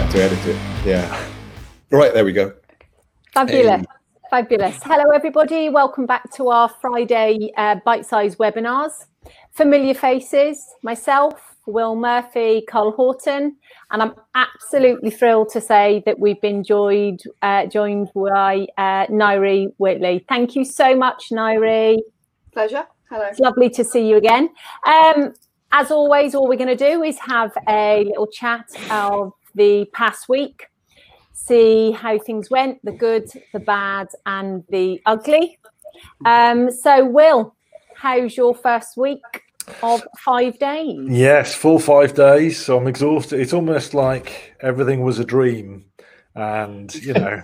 had to edit it. Yeah. Right, there we go. Fabulous. Hey. Fabulous. Hello, everybody. Welcome back to our Friday uh, bite sized webinars. Familiar faces, myself, Will Murphy, Carl Horton, and I'm absolutely thrilled to say that we've been joined, uh, joined by uh, Nairi Whitley. Thank you so much, Nairi. Pleasure. Hello. It's lovely to see you again. Um, as always, all we're going to do is have a little chat of the past week, see how things went the good, the bad, and the ugly. Um, so, Will, how's your first week of five days? Yes, full five days. So I'm exhausted. It's almost like everything was a dream. And, you know,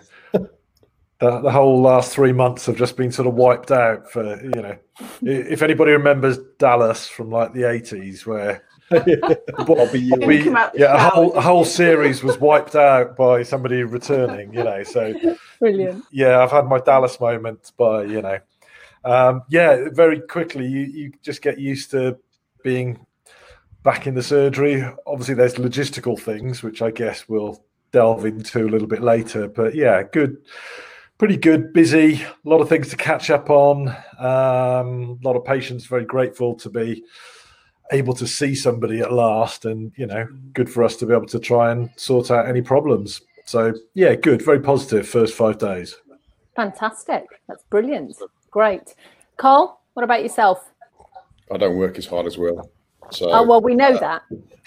the, the whole last three months have just been sort of wiped out for, you know, if anybody remembers Dallas from like the 80s, where we, yeah, a whole a whole series was wiped out by somebody returning. You know, so brilliant. Yeah, I've had my Dallas moment, by you know, um, yeah, very quickly you you just get used to being back in the surgery. Obviously, there's logistical things which I guess we'll delve into a little bit later. But yeah, good, pretty good, busy, a lot of things to catch up on. Um, a lot of patients very grateful to be able to see somebody at last and you know good for us to be able to try and sort out any problems. So yeah good very positive first five days. Fantastic. That's brilliant. Great. Carl what about yourself? I don't work as hard as will so oh well we know uh, that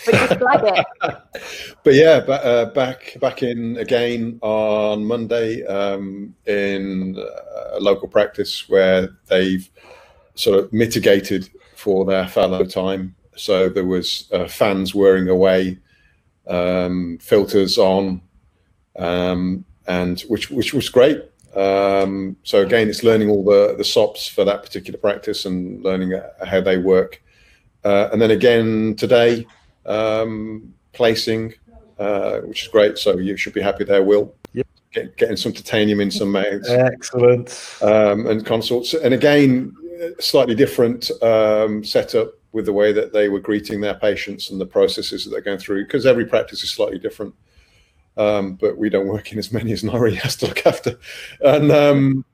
but just flag it but yeah but, uh, back back in again on monday um, in a local practice where they've sort of mitigated for their fallow time. So there was uh, fans whirring away, um, filters on, um, and which which was great. Um, so again, it's learning all the the SOPs for that particular practice and learning uh, how they work. Uh, and then again today, um, placing, uh, which is great. So you should be happy there, Will. Yep. Get, getting some titanium in some mouths. Excellent. Um, and consults. And again, slightly different um, setup with the way that they were greeting their patients and the processes that they're going through because every practice is slightly different. Um, but we don't work in as many as Nairi has to look after. And um,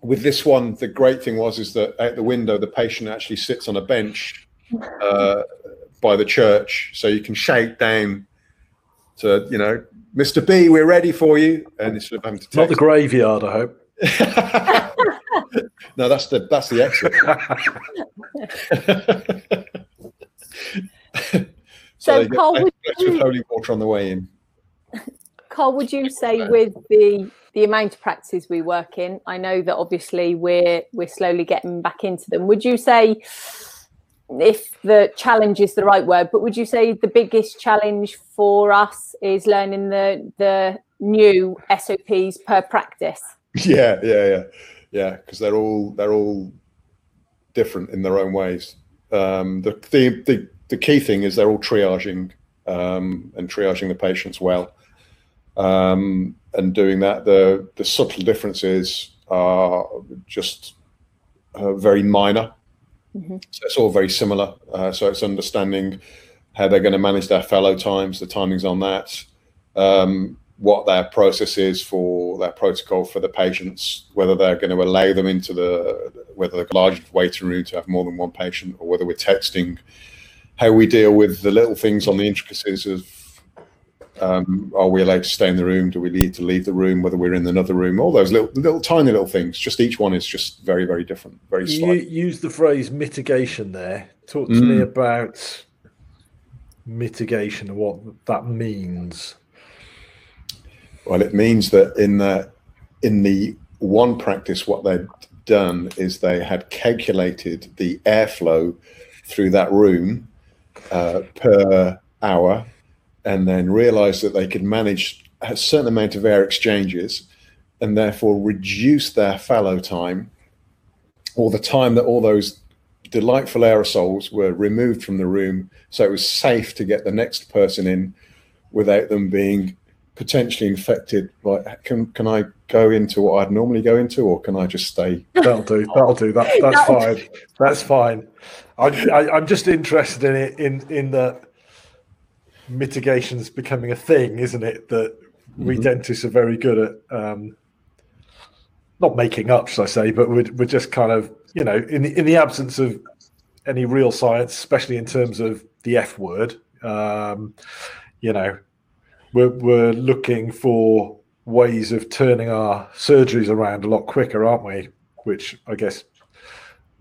with this one, the great thing was is that out the window, the patient actually sits on a bench uh, by the church, so you can shake down to you know, Mr. B, we're ready for you, and instead of having to not the graveyard, I hope. no, that's the that's the exit. so, so Carl, would you, holy water on the way in. Carl, would you say with the the amount of practices we work in, I know that obviously we're we're slowly getting back into them. Would you say if the challenge is the right word, but would you say the biggest challenge for us is learning the the new SOPs per practice? Yeah, yeah, yeah yeah, because they're all they're all different in their own ways. Um, the, the, the the key thing is they're all triaging um, and triaging the patients well, um, and doing that. The the subtle differences are just uh, very minor. Mm-hmm. So it's all very similar. Uh, so it's understanding how they're going to manage their fallow times, the timings on that. Um, what their process is for their protocol for the patients, whether they're going to allow them into the whether the large waiting room to have more than one patient, or whether we're texting how we deal with the little things on the intricacies of um, are we allowed to stay in the room? Do we need to leave the room? Whether we're in another room? All those little, little tiny little things. Just each one is just very, very different. Very. You use the phrase mitigation there. Talk to mm. me about mitigation and what that means. Well, it means that in the in the one practice, what they'd done is they had calculated the airflow through that room uh, per hour, and then realised that they could manage a certain amount of air exchanges, and therefore reduce their fallow time, or the time that all those delightful aerosols were removed from the room, so it was safe to get the next person in without them being potentially infected, like can can I go into what I'd normally go into, or can I just stay? That'll do. That'll do. That that's fine. That's fine. I, I am just interested in it in in that mitigation's becoming a thing, isn't it? That we mm-hmm. dentists are very good at um, not making up, should I say, but we're, we're just kind of, you know, in the, in the absence of any real science, especially in terms of the F word, um, you know, we're, we're looking for ways of turning our surgeries around a lot quicker, aren't we? Which I guess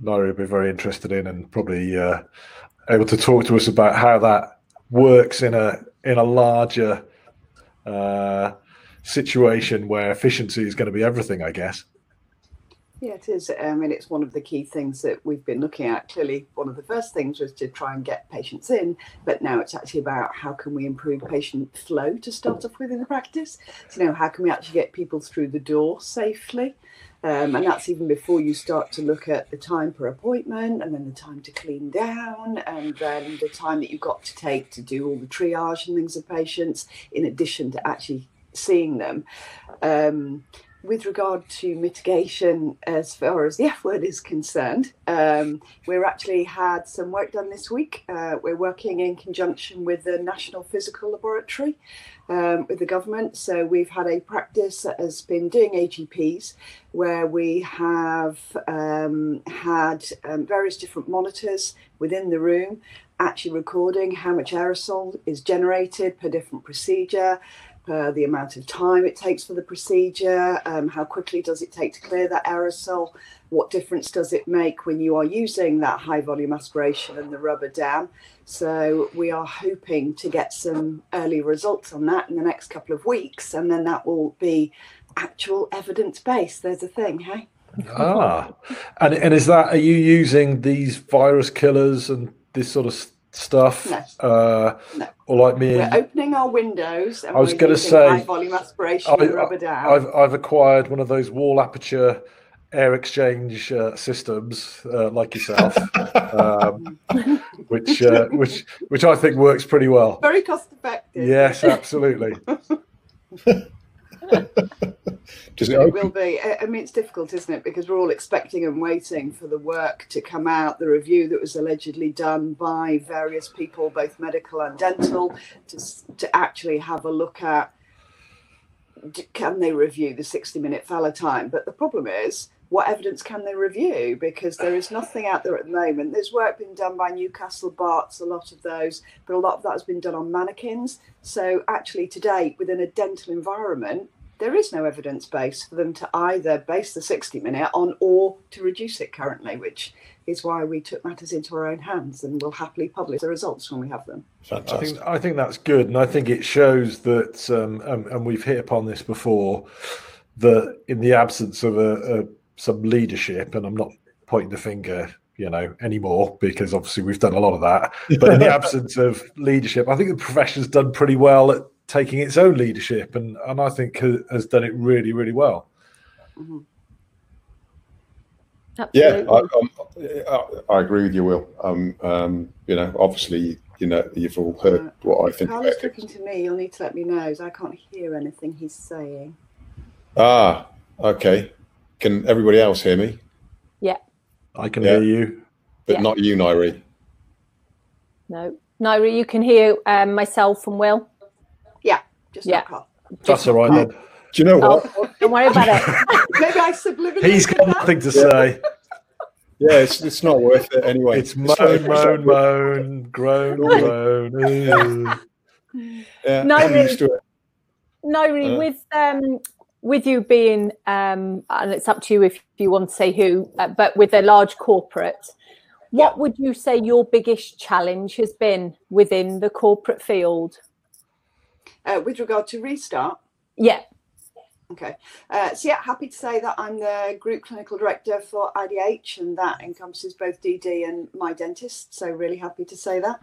Larry would be very interested in and probably uh, able to talk to us about how that works in a in a larger uh, situation where efficiency is going to be everything, I guess. Yeah, it is. I mean, it's one of the key things that we've been looking at. Clearly, one of the first things was to try and get patients in, but now it's actually about how can we improve patient flow to start off with in the practice. So, you know, how can we actually get people through the door safely? Um, and that's even before you start to look at the time per appointment and then the time to clean down and then the time that you've got to take to do all the triage and things of patients in addition to actually seeing them. Um, with regard to mitigation, as far as the F word is concerned, um, we've actually had some work done this week. Uh, we're working in conjunction with the National Physical Laboratory um, with the government. So we've had a practice that has been doing AGPs where we have um, had um, various different monitors within the room actually recording how much aerosol is generated per different procedure uh, the amount of time it takes for the procedure, um, how quickly does it take to clear that aerosol, what difference does it make when you are using that high volume aspiration and the rubber dam. So we are hoping to get some early results on that in the next couple of weeks, and then that will be actual evidence based. There's a thing, hey? ah, and and is that are you using these virus killers and this sort of stuff. No. Uh, no. Or like me. We're opening our windows. I was going to say high volume aspiration I, rubber dam. I've I've acquired one of those wall aperture air exchange uh, systems uh, like yourself, um, which uh, which which I think works pretty well. Very cost effective. Yes, absolutely. Does it, it will be. I mean, it's difficult, isn't it? Because we're all expecting and waiting for the work to come out, the review that was allegedly done by various people, both medical and dental, to, to actually have a look at can they review the 60 minute fallow time? But the problem is, what evidence can they review? Because there is nothing out there at the moment. There's work being done by Newcastle Barts, a lot of those, but a lot of that has been done on mannequins. So actually, to date, within a dental environment, there is no evidence base for them to either base the 60 minute on or to reduce it currently, which is why we took matters into our own hands and will happily publish the results when we have them. Fantastic. I think, I think that's good. And I think it shows that, um, and, and, we've hit upon this before, that in the absence of a, a, some leadership, and I'm not pointing the finger you know anymore because obviously we've done a lot of that but in the absence of leadership i think the profession's done pretty well at taking its own leadership, and and I think has done it really really well. Mm-hmm. Yeah, I, I, I, agree with you, Will. Um, um, you know, obviously, you know, you've all heard uh, what I think. Carl is talking to me. You'll need to let me know, as I can't hear anything he's saying. Ah, okay. Can everybody else hear me? Yeah. I can yeah. hear you, but yeah. not you, Nairi. No, Nairi, you can hear um, myself and Will. Yeah, just yeah. Not That's all right then. Do you know what? Oh, don't worry about it. Maybe I subliminally. He's got nothing to say. Yeah, it's, it's not worth it anyway. It's, it's moan, moan, moan, groan, groan. yeah, no, I'm used to it. No, uh, with um, with you being, um, and it's up to you if you want to say who, uh, but with a large corporate, what yeah. would you say your biggest challenge has been within the corporate field? Uh, with regard to restart? Yeah. Okay. Uh, so, yeah, happy to say that I'm the group clinical director for IDH, and that encompasses both DD and my dentist. So, really happy to say that.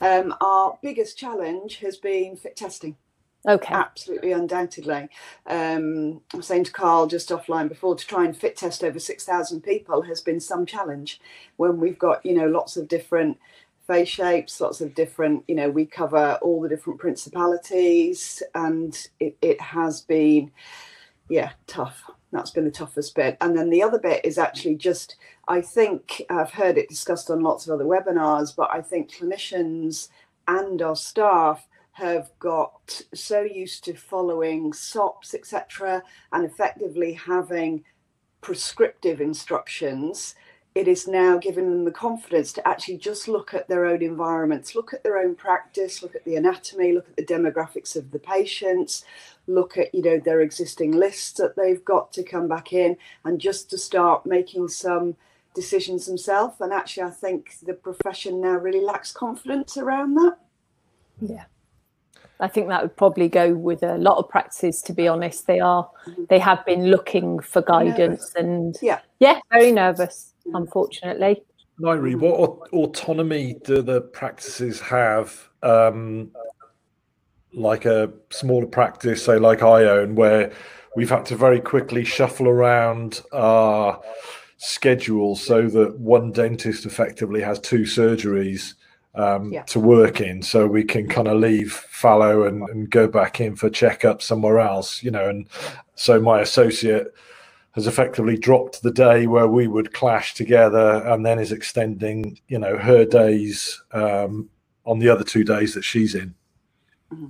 Um, our biggest challenge has been fit testing. Okay. Absolutely, undoubtedly. Um, I was saying to Carl just offline before to try and fit test over 6,000 people has been some challenge when we've got, you know, lots of different face shapes, lots of different, you know, we cover all the different principalities and it, it has been, yeah, tough. That's been the toughest bit. And then the other bit is actually just, I think I've heard it discussed on lots of other webinars, but I think clinicians and our staff have got so used to following SOPs, etc., and effectively having prescriptive instructions, it is now giving them the confidence to actually just look at their own environments, look at their own practice, look at the anatomy, look at the demographics of the patients, look at you know their existing lists that they've got to come back in, and just to start making some decisions themselves. And actually, I think the profession now really lacks confidence around that. Yeah. I think that would probably go with a lot of practices. To be honest, they are mm-hmm. they have been looking for guidance and yeah, yeah, very nervous. Unfortunately. Nairi, what autonomy do the practices have? Um, like a smaller practice, say like I own, where we've had to very quickly shuffle around our schedule so that one dentist effectively has two surgeries um, yeah. to work in, so we can kind of leave fallow and, and go back in for checkup somewhere else, you know. And so my associate has effectively dropped the day where we would clash together, and then is extending, you know, her days um, on the other two days that she's in. Mm-hmm.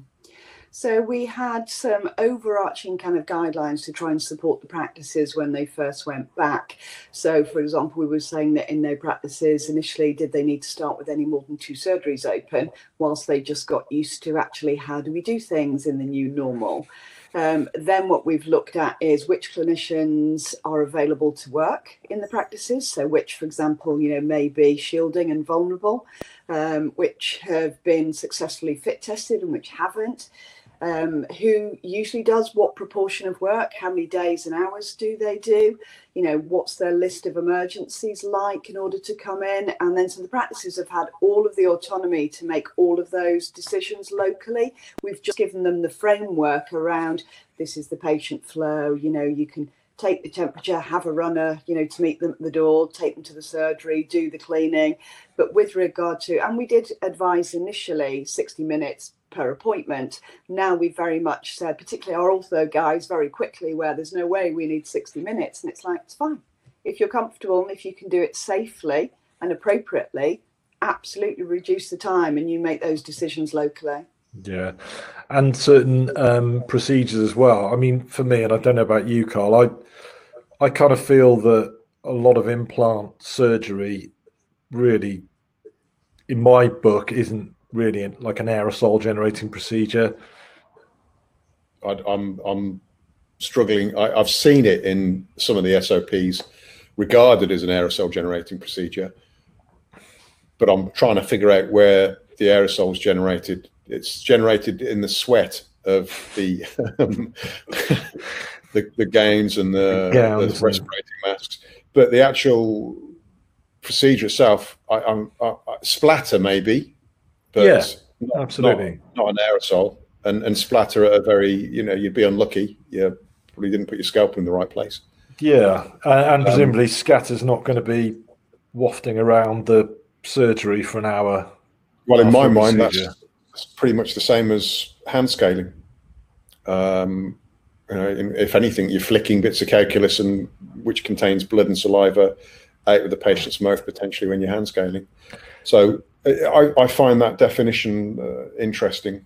So we had some overarching kind of guidelines to try and support the practices when they first went back. So, for example, we were saying that in their practices initially, did they need to start with any more than two surgeries open, whilst they just got used to actually how do we do things in the new normal. Um, then what we've looked at is which clinicians are available to work in the practices. So which, for example, you know, may be shielding and vulnerable, um, which have been successfully fit tested and which haven't um, who usually does what proportion of work, how many days and hours do they do, you know, what's their list of emergencies like in order to come in. And then so the practices have had all of the autonomy to make all of those decisions locally. We've just given them the framework around this is the patient flow, you know, you can take the temperature, have a runner, you know, to meet them at the door, take them to the surgery, do the cleaning. But with regard to, and we did advise initially 60 minutes per appointment. Now we've very much said, particularly our ortho guys, very quickly, where there's no way we need 60 minutes. And it's like, it's fine. If you're comfortable and if you can do it safely and appropriately, absolutely reduce the time and you make those decisions locally. Yeah, and certain um, procedures as well. I mean, for me, and I don't know about you, Carl, I I kind of feel that a lot of implant surgery really, in my book, isn't really like an aerosol generating procedure. I, I'm I'm struggling. I, have seen it in some of the SOPs regarded as an aerosol generating procedure, but I'm trying to figure out where the aerosol is generated. It's generated in the sweat of the um, the, the gowns and the, the respirating masks, but the actual procedure itself, I, I'm, I, I, splatter maybe but yeah, not, absolutely not, not, an aerosol and, and splatter at a very you know you'd be unlucky. You probably didn't put your scalpel in the right place. Yeah, and, and um, presumably scatter's not going to be wafting around the surgery for an hour. Well, in my mind, that's, that's, pretty much the same as hand scaling. Um, you know, if anything, you're flicking bits of calculus and which contains blood and saliva out of the patient's mouth potentially when you're hand scaling. So I, I find that definition uh, interesting.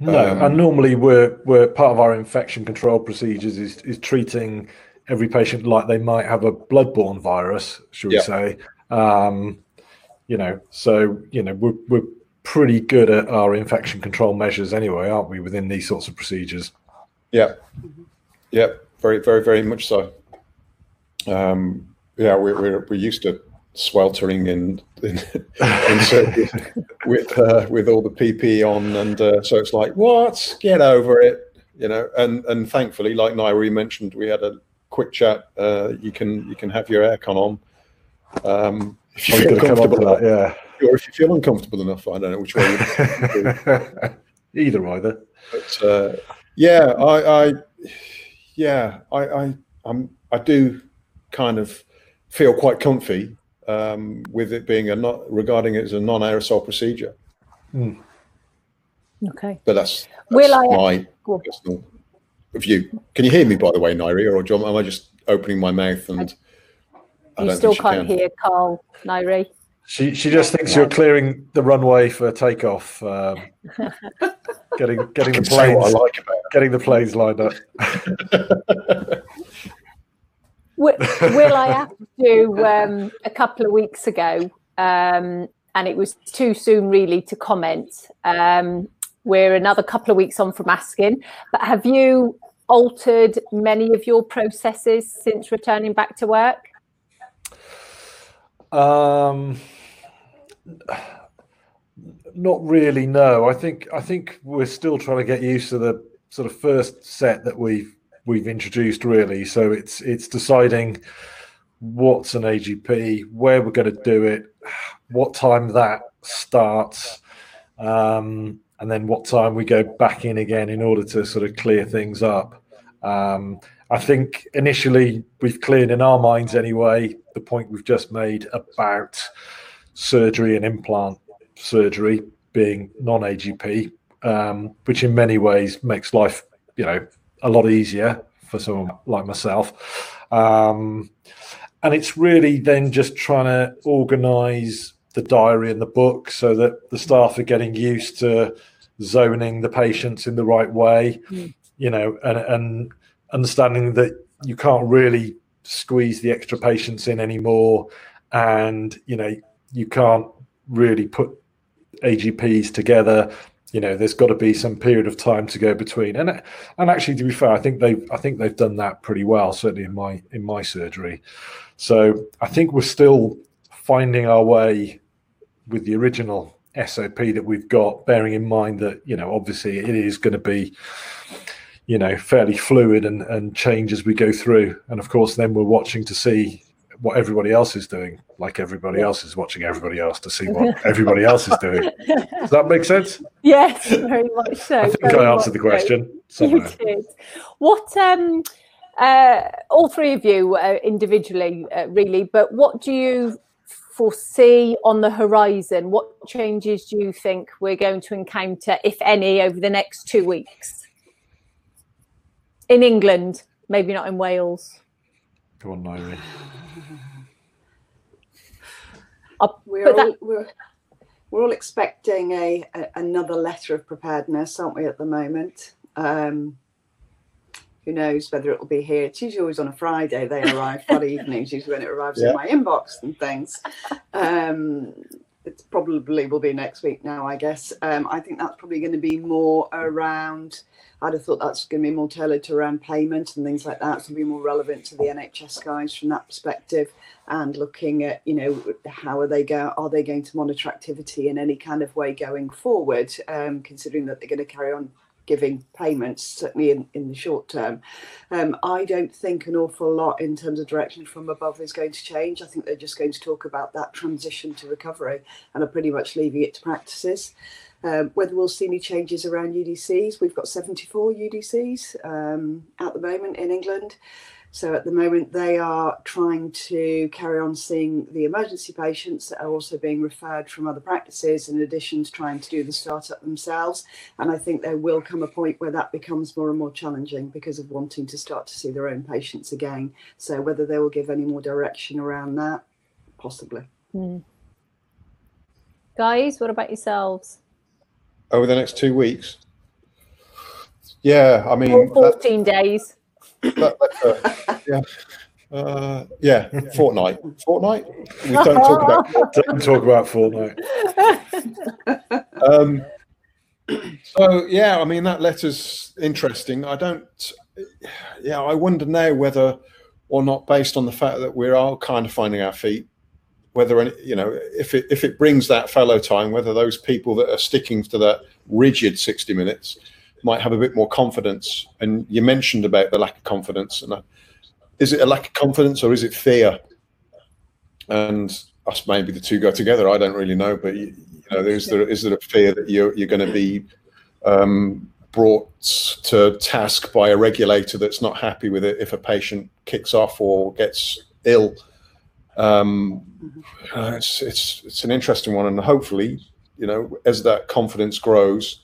No, um, and normally we're we're part of our infection control procedures is is treating every patient like they might have a bloodborne virus, should we yeah. say? Um, you know, so you know we're we're pretty good at our infection control measures anyway, aren't we? Within these sorts of procedures. Yeah, yeah, very very very much so. Um, yeah, we're we're, we're used to sweltering in in, in with uh, with all the PP on, and uh, so it's like, what? Get over it, you know. And and thankfully, like Nairi mentioned, we had a quick chat. Uh, you can you can have your aircon on. Um, if you feel comfortable, that, yeah. Or if you feel uncomfortable enough, I don't know which way. either, either. But uh, yeah, I, I yeah, I, I I'm I do kind of feel quite comfy um, with it being a not regarding it as a non-aerosol procedure. Mm. Okay, but that's, that's Will I, my personal view. Can you hear me, by the way, Nairi, or John? Am I just opening my mouth and? I, you still can't can. hear Carl, Nairi. She she just thinks you're clearing the runway for takeoff. Um. getting getting the planes like getting the planes lined up. Will I have to um, a couple of weeks ago, um, and it was too soon really to comment. Um, we're another couple of weeks on from asking, but have you altered many of your processes since returning back to work? Um, not really. No, I think I think we're still trying to get used to the sort of first set that we've we've introduced. Really, so it's it's deciding what's an AGP, where we're going to do it, what time that starts, um, and then what time we go back in again in order to sort of clear things up. Um, I think initially we've cleared in our minds anyway the point we've just made about surgery and implant surgery being non-AGP, um, which in many ways makes life, you know, a lot easier for someone like myself. Um, and it's really then just trying to organise the diary and the book so that the staff are getting used to zoning the patients in the right way, mm. you know, and, and understanding that you can't really squeeze the extra patients in anymore, and you know you can't really put AGPs together. You know, there's got to be some period of time to go between. And and actually, to be fair, I think they've I think they've done that pretty well, certainly in my in my surgery. So I think we're still finding our way with the original SOP that we've got, bearing in mind that you know obviously it is going to be you know fairly fluid and and change as we go through and of course then we're watching to see what everybody else is doing like everybody else is watching everybody else to see what everybody else is doing does that make sense yes very much so i think i answered the question so. you did what um uh all three of you uh, individually uh, really but what do you foresee on the horizon what changes do you think we're going to encounter if any over the next two weeks in England, maybe not in Wales. Go on, Nairi. we're, all, that... we're, we're all expecting a, a, another letter of preparedness, aren't we, at the moment? Um, who knows whether it will be here? It's usually always on a Friday. They arrive Friday evenings, usually when it arrives yeah. in my inbox and things. Um, it probably will be next week now, I guess. Um, I think that's probably going to be more around I'd have thought that's going to be more tailored to around payment and things like that. So be more relevant to the NHS guys from that perspective, and looking at you know how are they going? Are they going to monitor activity in any kind of way going forward? Um, considering that they're going to carry on giving payments, certainly in, in the short term. Um, I don't think an awful lot in terms of direction from above is going to change. I think they're just going to talk about that transition to recovery and are pretty much leaving it to practices. Um, whether we'll see any changes around UDCs, we've got 74 UDCs um, at the moment in England. So at the moment, they are trying to carry on seeing the emergency patients that are also being referred from other practices, in addition to trying to do the startup themselves. And I think there will come a point where that becomes more and more challenging because of wanting to start to see their own patients again. So whether they will give any more direction around that, possibly. Mm. Guys, what about yourselves? over the next two weeks. Yeah, I mean, 14 that, days. That, uh, yeah. Uh, yeah, fortnight. Fortnight. We don't talk about. don't talk about fortnight. um, so yeah, I mean that letter's interesting. I don't. Yeah, I wonder now whether or not, based on the fact that we're all kind of finding our feet, whether you know if it if it brings that fallow time, whether those people that are sticking to that rigid 60 minutes might have a bit more confidence. And you mentioned about the lack of confidence, and is it a lack of confidence or is it fear? And us maybe the two go together. I don't really know, but you, you know, is there is there a fear that you're you're going to be um, brought to task by a regulator that's not happy with it if a patient kicks off or gets ill? Um, it's it's it's an interesting one, and hopefully, you know, as that confidence grows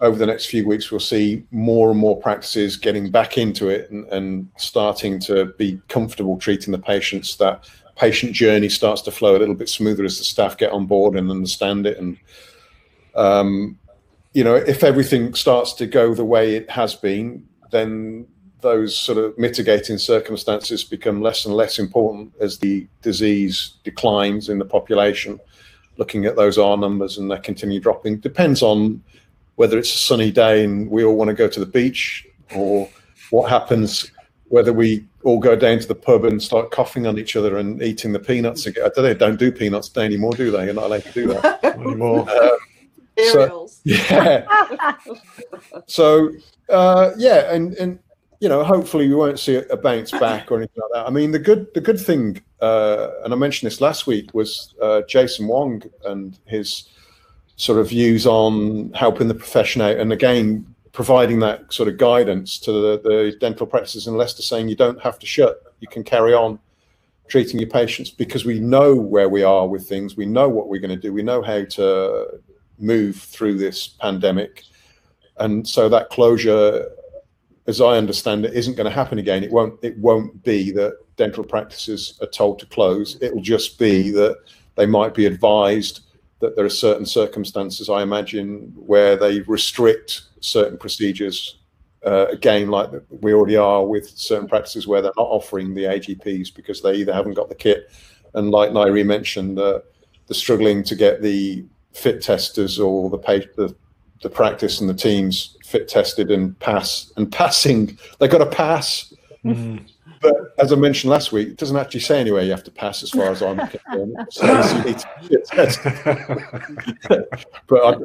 over the next few weeks, we'll see more and more practices getting back into it and, and starting to be comfortable treating the patients. That patient journey starts to flow a little bit smoother as the staff get on board and understand it. And um, you know, if everything starts to go the way it has been, then those sort of mitigating circumstances become less and less important as the disease declines in the population. Looking at those R numbers and they continue dropping depends on whether it's a sunny day and we all want to go to the beach or what happens whether we all go down to the pub and start coughing on each other and eating the peanuts again. They don't do peanuts today anymore, do they? You're not allowed to do that anymore. Um, so, yeah. so uh, yeah, and and you know, hopefully we won't see a bounce back or anything like that. I mean, the good the good thing, uh, and I mentioned this last week, was uh, Jason Wong and his sort of views on helping the profession out, and again providing that sort of guidance to the, the dental practices in Leicester, saying you don't have to shut, you can carry on treating your patients because we know where we are with things, we know what we're going to do, we know how to move through this pandemic, and so that closure as I understand it, isn't going to happen again. It won't. It won't be that dental practices are told to close. It will just be that they might be advised that there are certain circumstances, I imagine, where they restrict certain procedures. Uh, again, like we already are with certain practices where they're not offering the AGPs because they either haven't got the kit, and like Nairi mentioned, uh, the struggling to get the fit testers or the, the the practice and the teams fit tested and pass and passing they got to pass mm. But as i mentioned last week it doesn't actually say anywhere you have to pass as far as i'm concerned. So you need to fit test but I,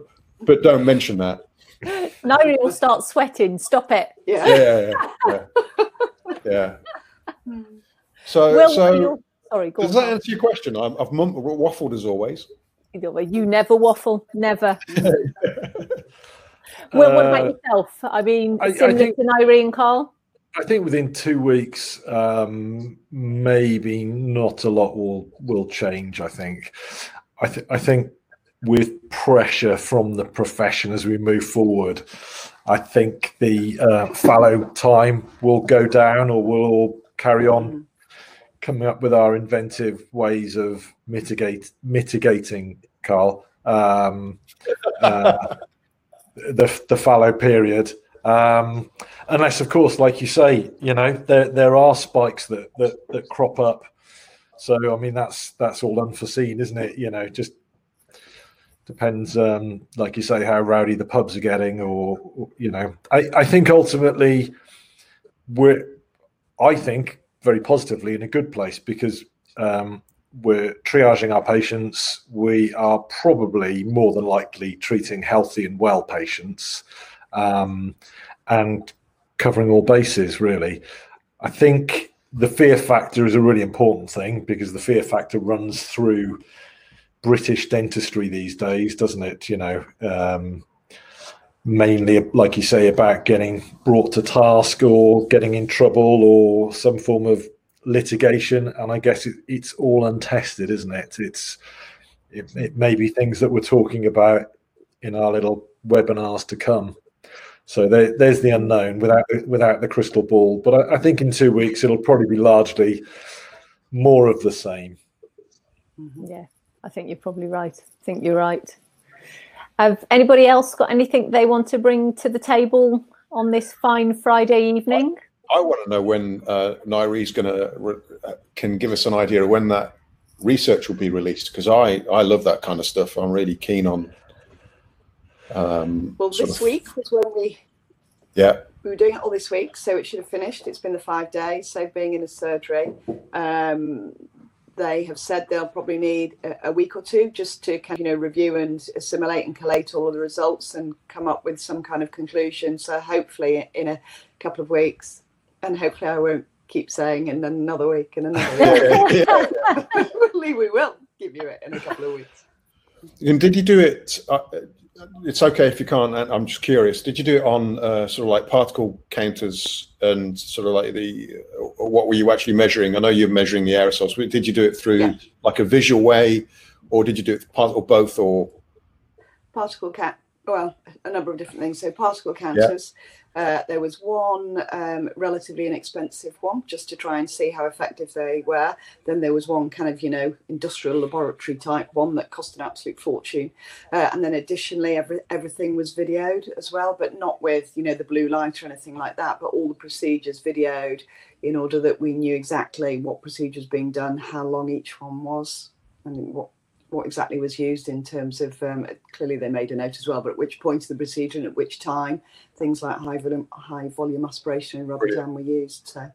but don't mention that. Nairi will start sweating. Stop it. Yeah. Yeah yeah, yeah. yeah. so well, so sorry does that answer your question? I have waffled as always. You never waffle. Never. Well, what about uh, yourself? I mean, I, similar I think, to Irene Carl? I think within two weeks, um, maybe not a lot will will change. I think. I, th- I think with pressure from the profession as we move forward, I think the uh, fallow time will go down, or we'll all carry on mm. coming up with our inventive ways of mitigate mitigating Carl. Um, uh, the the fallow period. Um, unless, of course, like you say, you know, there there are spikes that that, that crop up. So, I mean, that's that's all unforeseen, isn't it? You know, just depends, um, like you say, how rowdy the pubs are getting, or, or you know, I I think ultimately we're, I think very positively in a good place because um, we're triaging our patients. We are probably more than likely treating healthy and well patients um, and covering all bases, really. I think the fear factor is a really important thing because the fear factor runs through British dentistry these days, doesn't it? You know, um, mainly, like you say, about getting brought to task or getting in trouble or some form of litigation, and I guess it, it's all untested, isn't it? It's it, it may be things that we're talking about in our little webinars to come. So there, there's the unknown without without the crystal ball. But I, I, think in two weeks it'll probably be largely more of the same. Mm-hmm. Yeah, I think you're probably right. I think you're right. Have anybody else got anything they want to bring to the table on this fine Friday evening? I want to know when uh, Nairi's going to uh, can give us an idea of when that research will be released because I I love that kind of stuff. I'm really keen on. Um, well, this of, week was when we. Yeah. We were doing it all this week, so it should have finished. It's been the five days. So being in a surgery, um, they have said they'll probably need a, a, week or two just to kind of, you know review and assimilate and collate all of the results and come up with some kind of conclusion. So hopefully in a couple of weeks and hopefully I won't keep saying in another week and another week. hopefully we will give you it in a couple of weeks. And did you do it? Uh, it's okay if you can't. I'm just curious. Did you do it on uh, sort of like particle counters and sort of like the uh, what were you actually measuring? I know you're measuring the aerosols. Did you do it through yeah. like a visual way, or did you do it part or both, or particle count well, a number of different things. So particle counters. Yeah. Uh, there was one um, relatively inexpensive one just to try and see how effective they were. Then there was one kind of, you know, industrial laboratory type one that cost an absolute fortune. Uh, and then additionally, every, everything was videoed as well, but not with, you know, the blue light or anything like that, but all the procedures videoed in order that we knew exactly what procedures being done, how long each one was, and what what exactly was used in terms of um, clearly they made a note as well, but at which point of the procedure and at which time things like high volume, high volume aspiration and rubber dam were used. So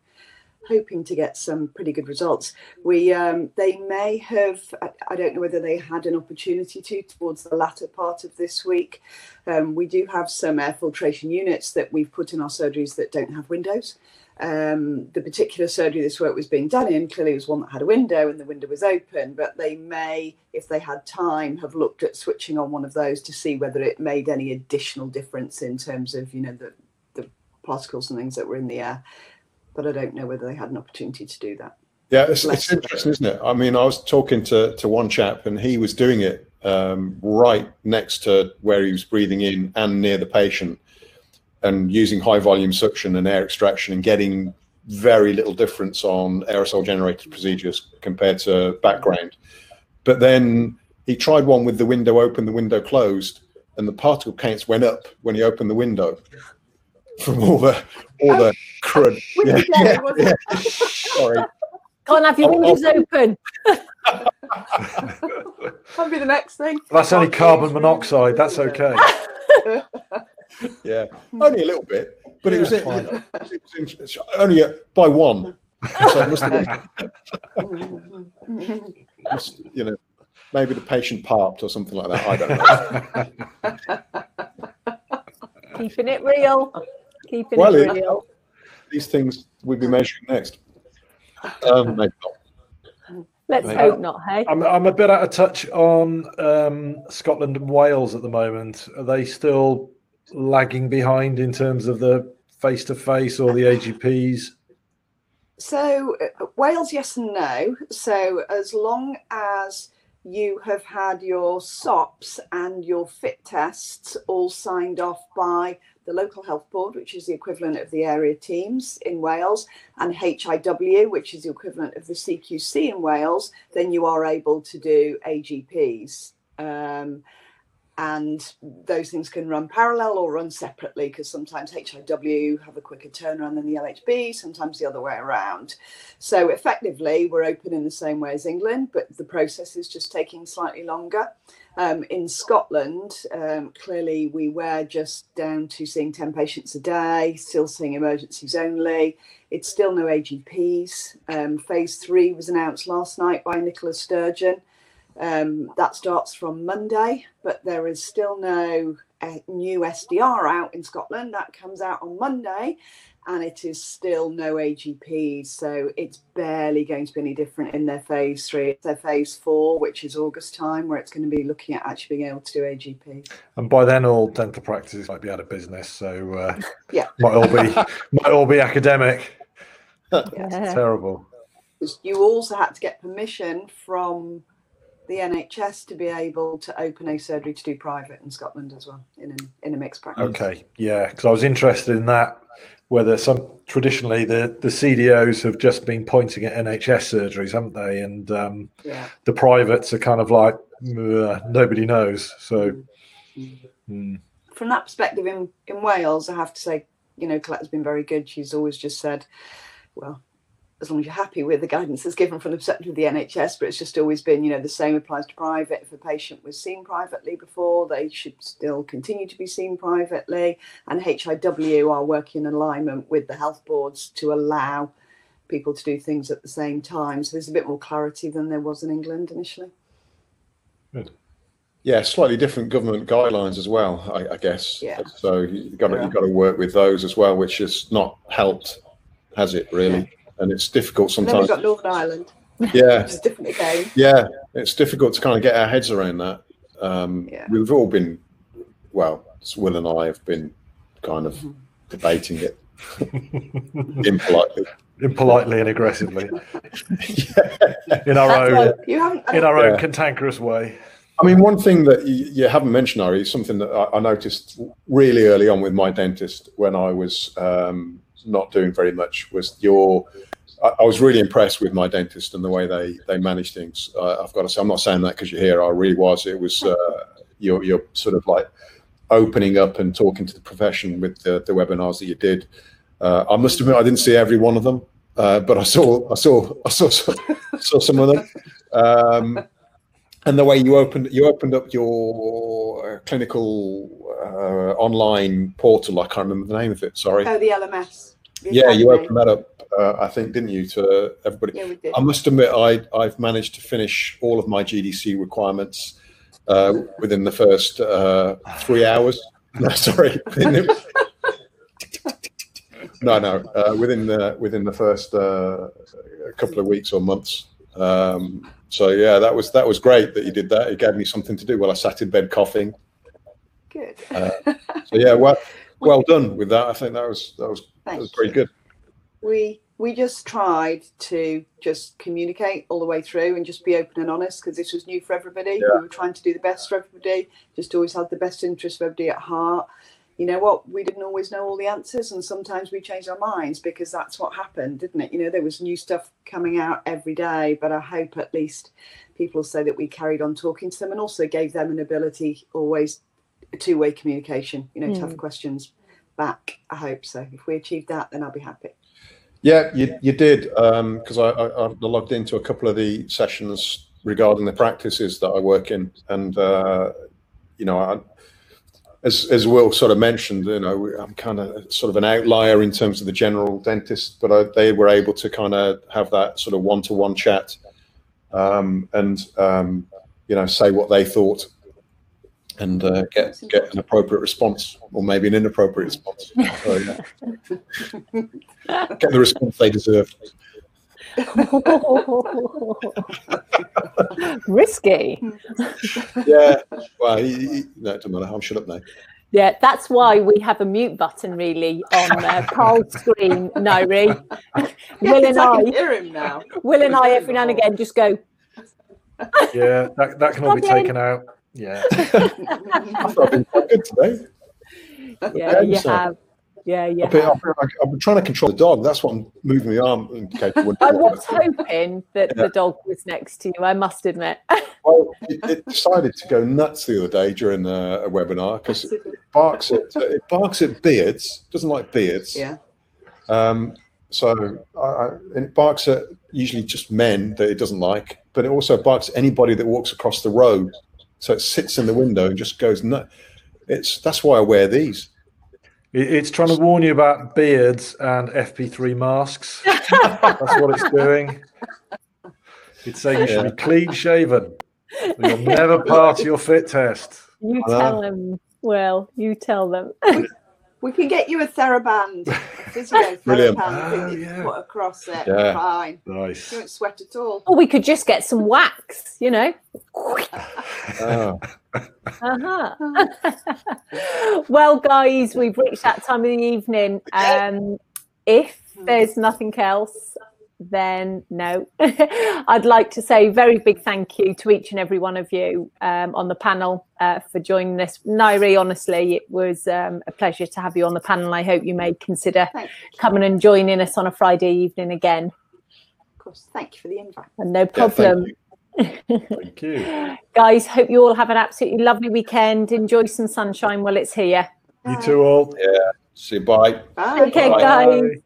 hoping to get some pretty good results. We um, they may have I don't know whether they had an opportunity to towards the latter part of this week. Um, we do have some air filtration units that we've put in our surgeries that don't have windows. Um, the particular surgery this work was being done in clearly was one that had a window and the window was open, but they may, if they had time, have looked at switching on one of those to see whether it made any additional difference in terms of, you know, the, the particles and things that were in the air. But I don't know whether they had an opportunity to do that. Yeah, it's, it's interesting, isn't it? I mean, I was talking to, to one chap and he was doing it um, right next to where he was breathing in and near the patient and using high volume suction and air extraction and getting very little difference on aerosol generated procedures compared to background. But then he tried one with the window open, the window closed, and the particle counts went up when he opened the window from all the all the crud. Yeah, yeah, yeah. Sorry. Can't have your oh, oh. windows open. That'll be the next thing. That's only carbon monoxide. That's okay yeah, only a little bit, but yeah, it, was, it, it, was only a, by one. So must must, you know, maybe the patient parked or something like that. I don't know. Keeping it real. Keeping well, it real. These things we'll be measuring next. Um, maybe not. Let's Maybe. hope not. Hey, I'm, I'm a bit out of touch on um, Scotland and Wales at the moment. Are they still lagging behind in terms of the face to face or the AGPs? So, uh, Wales, yes and no. So, as long as you have had your SOPs and your fit tests all signed off by the local health board, which is the equivalent of the area teams in Wales, and HIW, which is the equivalent of the CQC in Wales, then you are able to do AGPs. Um, and those things can run parallel or run separately because sometimes HIW have a quicker turnaround than the LHB, sometimes the other way around. So effectively, we're open in the same way as England, but the process is just taking slightly longer. Um, in Scotland, um, clearly we were just down to seeing 10 patients a day, still seeing emergencies only. It's still no AGPs. Um, phase three was announced last night by Nicola Sturgeon. Um, that starts from Monday, but there is still no uh, new SDR out in Scotland. That comes out on Monday, and it is still no AGPs. So it's barely going to be any different in their phase three. It's their phase four, which is August time, where it's going to be looking at actually being able to do AGP. And by then, all dental practices might be out of business. So uh, yeah, might all be might all be academic. Yeah. Terrible. You also had to get permission from the NHS to be able to open a surgery to do private in Scotland as well in a, in a mixed practice. Okay, yeah, because I was interested in that. Whether some traditionally the the CDOs have just been pointing at NHS surgeries, haven't they? And um, yeah. the privates are kind of like nobody knows. So, mm-hmm. mm. from that perspective, in in Wales, I have to say, you know, Colette's been very good. She's always just said, well, as long as you're happy with the guidance that's given from the perspective of the NHS, but it's just always been, you know, the same applies to private. If a patient was seen privately before, they should still continue to be seen privately. And HIW are working in alignment with the health boards to allow people to do things at the same time. So there's a bit more clarity than there was in England initially. Good. Yeah, slightly different government guidelines as well, I, I guess. Yeah. So you've got to, you've got to work with those as well, which has not helped, has it really? Yeah and it's difficult sometimes. Then we've got Northern Ireland. Yeah, it's different again. Yeah, it's difficult to kind of get our heads around that. Um, yeah. We've all been, well, Will and I have been kind of mm-hmm. debating it impolitely. Impolitely and aggressively, yeah. in our That's own, in our own cantankerous way. I mean, one thing that you, you haven't mentioned, Ari, is something that I, I, noticed really early on with my dentist when I was um, not doing very much was your. I, I, was really impressed with my dentist and the way they they manage things. Uh, I've got to say, I'm not saying that because you're here. I really was. It was uh, you're, you're sort of like opening up and talking to the profession with the, the webinars that you did. Uh, I must admit, I didn't see every one of them, uh, but I saw, I saw, I saw, saw some of them. Um, and the way you opened, you opened up your clinical uh, online portal. I can't remember the name of it. Sorry. Oh, the LMS. Yeah, you opened that up. Uh, I think, didn't you, to everybody? Yeah, we did. I must admit, I I've managed to finish all of my GDC requirements uh, within the first uh, three hours. No, sorry. no, no. Uh, within the within the first uh, couple of weeks or months. Um, so yeah, that was that was great that you did that. It gave me something to do while I sat in bed coughing. Good. Uh, so yeah, well, well done with that. I think that was that was that was pretty good. We we just tried to just communicate all the way through and just be open and honest because this was new for everybody. Yeah. We were trying to do the best for everybody, just always had the best interest of everybody at heart. You know what? We didn't always know all the answers, and sometimes we changed our minds because that's what happened, didn't it? You know, there was new stuff coming out every day, but I hope at least people say that we carried on talking to them and also gave them an ability always two way communication, you know, mm. tough questions back. I hope so. If we achieve that, then I'll be happy. Yeah, you, you did because um, I, I, I, logged into a couple of the sessions regarding the practices that I work in, and uh, you know, I, as as Will sort of mentioned, you know, I'm kind of sort of an outlier in terms of the general dentist, but I, they were able to kind of have that sort of one to one chat, um, and um, you know, say what they thought and uh, get get an appropriate response or maybe an inappropriate response. So, yeah. get the response they deserve. Risky. Yeah. Well, he, he, no, it doesn't matter. I'm shut up now. Yeah, that's why we have a mute button really on uh, Carl's screen, Nairi. Will and I, I hear him now. Will and I every now and again just go. Yeah, that, that can all be taken out. Yeah. I thought I've been quite good today. Yeah, you have. Yeah, yeah. I've been, I've, been, I've been, trying to control the dog. That's what I'm moving my arm in case. I was hoping that yeah. the dog was next to you. I must admit. well, it, it, decided to go nuts the other day during a, a webinar because it barks at it barks at beards. Doesn't like beards. Yeah. Um, so I, I, it barks at usually just men that it doesn't like, but it also barks at anybody that walks across the road so it sits in the window and just goes nuts. It's that's why I wear these. It's trying to warn you about beards and FFP3 masks. that's what it's doing. It's saying you should be clean shaven. You'll never pass your fit test. You tell them. Well, you tell them. We can get you a TheraBand, physio Brilliant. TheraBand oh, yeah. put across it. Yeah. Fine. Nice. You don't sweat at all. Or we could just get some wax, you know. oh. uh-huh. well, guys, we've reached that time of the evening. Um, if there's nothing else, then no. I'd like to say very big thank you to each and every one of you um, on the panel uh, for joining us. Nairi, honestly, it was um, a pleasure to have you on the panel. I hope you may consider coming and joining us on a Friday evening again. Of course, thank you for the invite. And no problem. Yeah, thank, you. thank you. Guys, hope you all have an absolutely lovely weekend. Enjoy some sunshine while it's here. You too all. Yeah. See you. Bye. Bye. Okay, bye. guys.